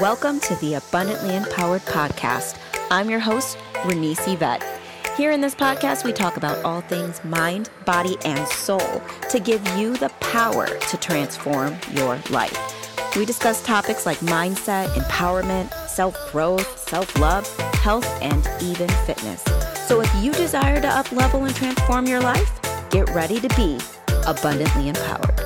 Welcome to the Abundantly Empowered Podcast. I'm your host, Renese Yvette. Here in this podcast, we talk about all things mind, body, and soul to give you the power to transform your life. We discuss topics like mindset, empowerment, self growth, self love, health, and even fitness. So if you desire to up level and transform your life, get ready to be abundantly empowered.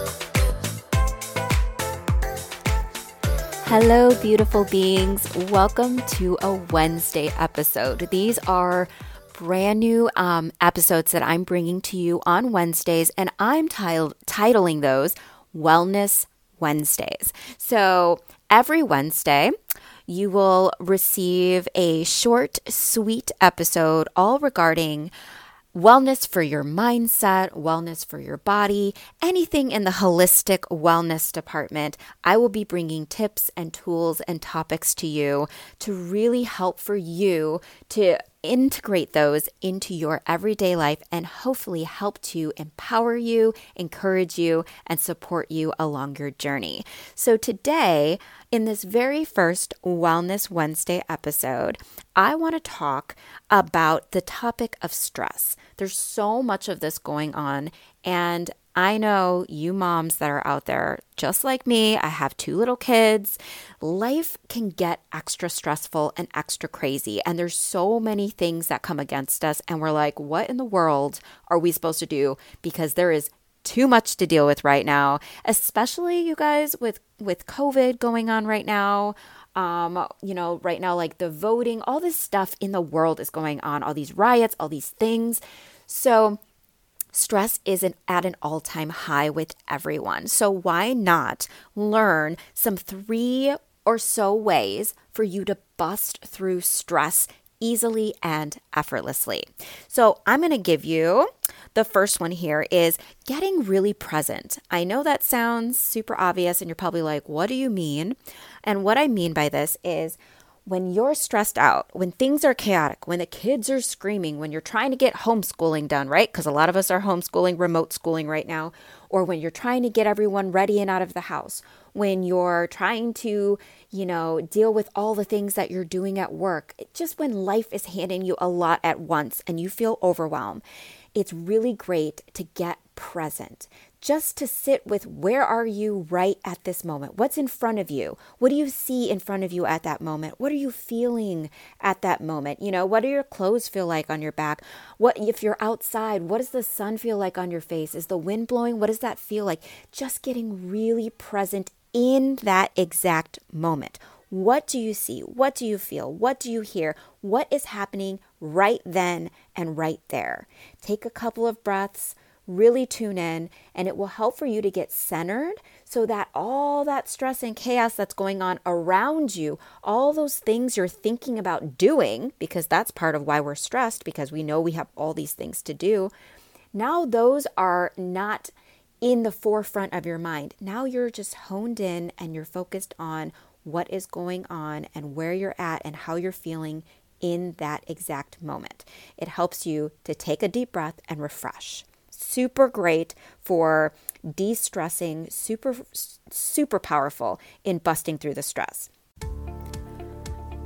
Hello, beautiful beings. Welcome to a Wednesday episode. These are brand new um, episodes that I'm bringing to you on Wednesdays, and I'm titling those Wellness Wednesdays. So every Wednesday, you will receive a short, sweet episode all regarding wellness for your mindset, wellness for your body, anything in the holistic wellness department. I will be bringing tips and tools and topics to you to really help for you to integrate those into your everyday life and hopefully help to empower you, encourage you, and support you along your journey. So, today, in this very first Wellness Wednesday episode, I want to talk about the topic of stress. There's so much of this going on, and I know you moms that are out there, just like me, I have two little kids. Life can get extra stressful and extra crazy. And there's so many things that come against us. And we're like, what in the world are we supposed to do? Because there is too much to deal with right now, especially you guys with with COVID going on right now. Um, you know, right now, like the voting, all this stuff in the world is going on, all these riots, all these things. So stress is an, at an all time high with everyone. So, why not learn some three or so ways for you to bust through stress easily and effortlessly? So, I'm going to give you the first one here is getting really present. I know that sounds super obvious, and you're probably like, what do you mean? And what I mean by this is, when you're stressed out, when things are chaotic, when the kids are screaming, when you're trying to get homeschooling done, right? Because a lot of us are homeschooling, remote schooling right now, or when you're trying to get everyone ready and out of the house, when you're trying to, you know, deal with all the things that you're doing at work, just when life is handing you a lot at once and you feel overwhelmed, it's really great to get present just to sit with where are you right at this moment? What's in front of you? What do you see in front of you at that moment? What are you feeling at that moment? You know, what do your clothes feel like on your back? What if you're outside, what does the sun feel like on your face? Is the wind blowing? What does that feel like? Just getting really present in that exact moment. What do you see? What do you feel? What do you hear? What is happening right then and right there? Take a couple of breaths really tune in and it will help for you to get centered so that all that stress and chaos that's going on around you, all those things you're thinking about doing, because that's part of why we're stressed, because we know we have all these things to do, now those are not in the forefront of your mind. Now you're just honed in and you're focused on what is going on and where you're at and how you're feeling in that exact moment. It helps you to take a deep breath and refresh super great for de stressing, super, super powerful in busting through the stress.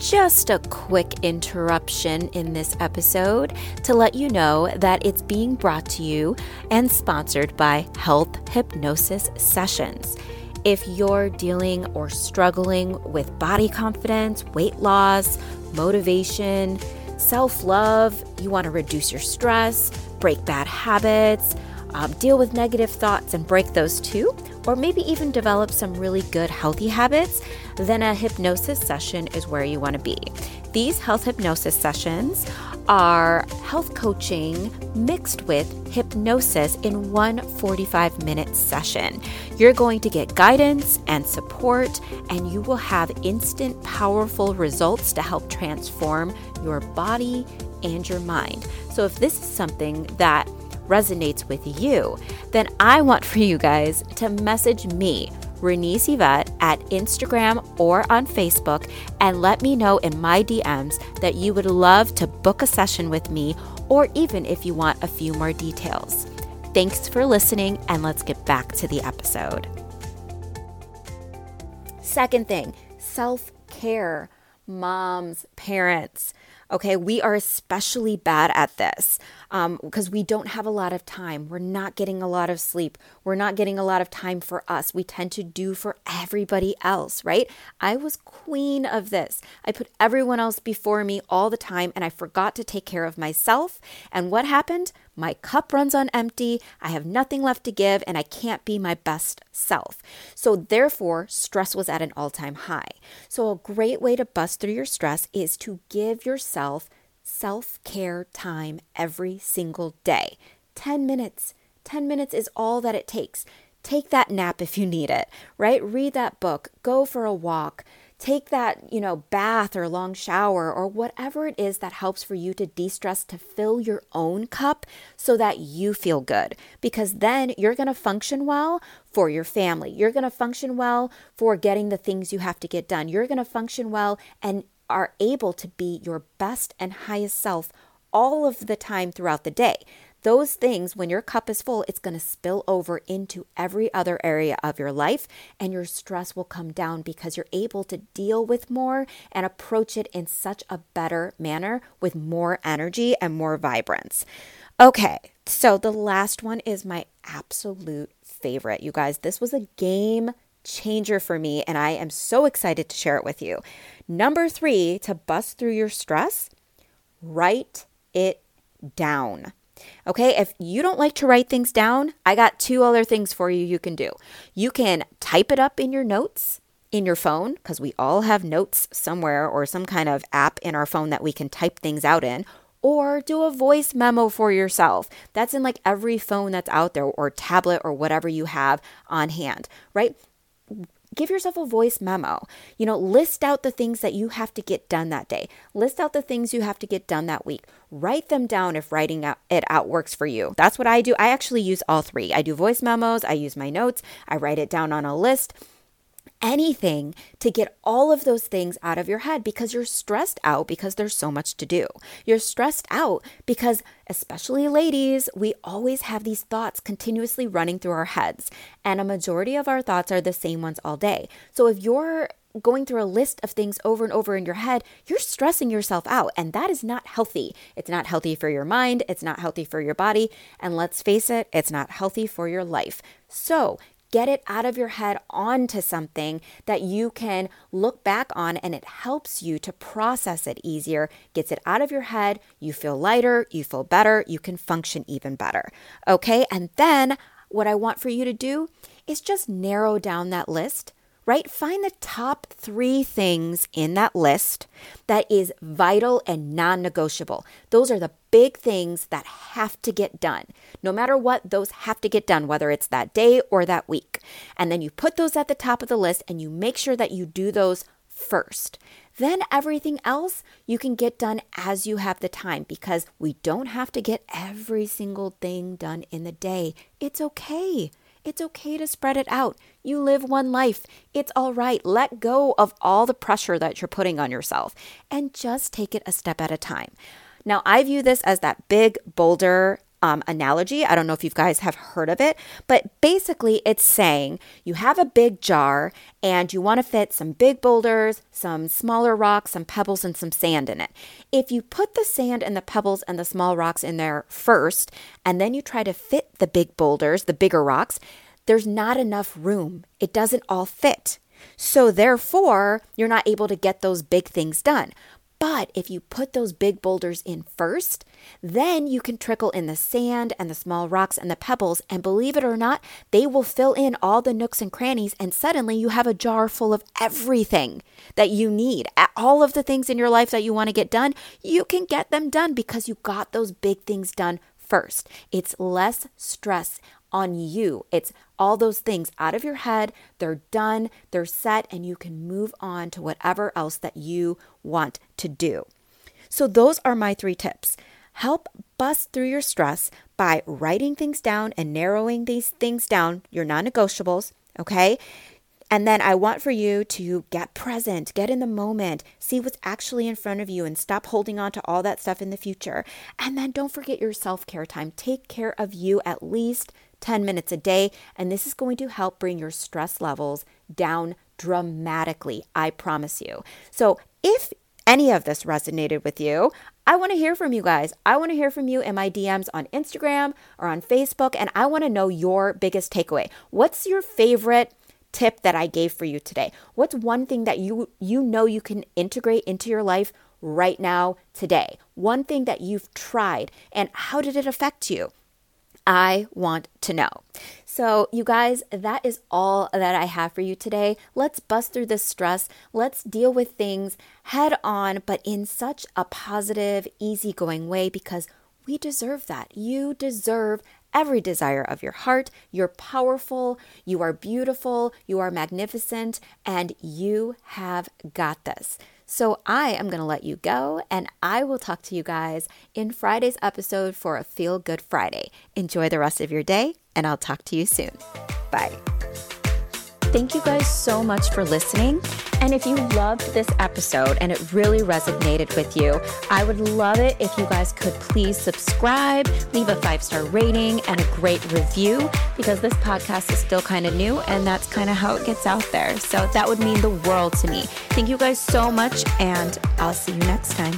Just a quick interruption in this episode to let you know that it's being brought to you and sponsored by Health Hypnosis Sessions. If you're dealing or struggling with body confidence, weight loss, motivation, self love, you want to reduce your stress, break bad habits, um, deal with negative thoughts and break those too, or maybe even develop some really good healthy habits, then a hypnosis session is where you want to be. These health hypnosis sessions are health coaching mixed with hypnosis in one 45 minute session. You're going to get guidance and support, and you will have instant, powerful results to help transform your body and your mind. So, if this is something that resonates with you, then I want for you guys to message me, Renese Yvette, at Instagram or on Facebook and let me know in my DMs that you would love to book a session with me, or even if you want a few more details. Thanks for listening, and let's get back to the episode. Second thing, self care. Moms, parents, Okay, we are especially bad at this because um, we don't have a lot of time. We're not getting a lot of sleep. We're not getting a lot of time for us. We tend to do for everybody else, right? I was queen of this. I put everyone else before me all the time and I forgot to take care of myself. And what happened? My cup runs on empty. I have nothing left to give and I can't be my best self. So, therefore, stress was at an all time high. So, a great way to bust through your stress is to give yourself self care time every single day. 10 minutes. 10 minutes is all that it takes. Take that nap if you need it, right? Read that book, go for a walk, take that, you know, bath or long shower or whatever it is that helps for you to de stress, to fill your own cup so that you feel good. Because then you're going to function well for your family. You're going to function well for getting the things you have to get done. You're going to function well and are able to be your best and highest self all of the time throughout the day those things, when your cup is full, it's going to spill over into every other area of your life, and your stress will come down because you're able to deal with more and approach it in such a better manner with more energy and more vibrance. Okay, so the last one is my absolute favorite. You guys, this was a game changer for me, and I am so excited to share it with you. Number three, to bust through your stress, write it down. Okay, if you don't like to write things down, I got two other things for you you can do. You can type it up in your notes in your phone, because we all have notes somewhere or some kind of app in our phone that we can type things out in, or do a voice memo for yourself. That's in like every phone that's out there or tablet or whatever you have on hand, right? Give yourself a voice memo. You know, list out the things that you have to get done that day. List out the things you have to get done that week. Write them down if writing it out works for you. That's what I do. I actually use all three. I do voice memos, I use my notes, I write it down on a list anything to get all of those things out of your head because you're stressed out because there's so much to do. You're stressed out because, especially ladies, we always have these thoughts continuously running through our heads, and a majority of our thoughts are the same ones all day. So if you're going through a list of things over and over in your head, you're stressing yourself out, and that is not healthy. It's not healthy for your mind, it's not healthy for your body, and let's face it, it's not healthy for your life. So, get it out of your head onto something that you can look back on and it helps you to process it easier, gets it out of your head, you feel lighter, you feel better, you can function even better. Okay, and then what I want for you to do is just narrow down that list right? Find the top three things in that list that is vital and non negotiable. Those are the big things that have to get done. No matter what, those have to get done, whether it's that day or that week. And then you put those at the top of the list and you make sure that you do those first. Then everything else you can get done as you have the time because we don't have to get every single thing done in the day. It's okay. It's okay to spread it out. You live one life. It's all right. Let go of all the pressure that you're putting on yourself and just take it a step at a time. Now, I view this as that big boulder um, analogy. I don't know if you guys have heard of it, but basically it's saying you have a big jar and you want to fit some big boulders, some smaller rocks, some pebbles, and some sand in it. If you put the sand and the pebbles and the small rocks in there first, and then you try to fit the big boulders, the bigger rocks, there's not enough room. It doesn't all fit. So, therefore, you're not able to get those big things done. But if you put those big boulders in first, then you can trickle in the sand and the small rocks and the pebbles. And believe it or not, they will fill in all the nooks and crannies. And suddenly you have a jar full of everything that you need. All of the things in your life that you want to get done, you can get them done because you got those big things done first. It's less stress on you. It's all those things out of your head. They're done, they're set, and you can move on to whatever else that you want to do. So, those are my three tips. Help bust through your stress by writing things down and narrowing these things down, your non negotiables, okay? And then I want for you to get present, get in the moment, see what's actually in front of you, and stop holding on to all that stuff in the future. And then don't forget your self care time. Take care of you at least 10 minutes a day, and this is going to help bring your stress levels down dramatically. I promise you. So if any of this resonated with you, I want to hear from you guys. I want to hear from you in my DMs on Instagram or on Facebook, and I want to know your biggest takeaway. What's your favorite tip that I gave for you today? What's one thing that you you know you can integrate into your life right now today? One thing that you've tried and how did it affect you? I want to know. So, you guys, that is all that I have for you today. Let's bust through this stress. Let's deal with things head on, but in such a positive, easygoing way because we deserve that. You deserve every desire of your heart. You're powerful, you are beautiful, you are magnificent, and you have got this. So I am going to let you go, and I will talk to you guys in Friday's episode for a Feel Good Friday. Enjoy the rest of your day, and I'll talk to you soon. Bye. Thank you guys so much for listening. And if you loved this episode and it really resonated with you, I would love it if you guys could please subscribe, leave a five star rating, and a great review because this podcast is still kind of new and that's kind of how it gets out there. So that would mean the world to me. Thank you guys so much, and I'll see you next time.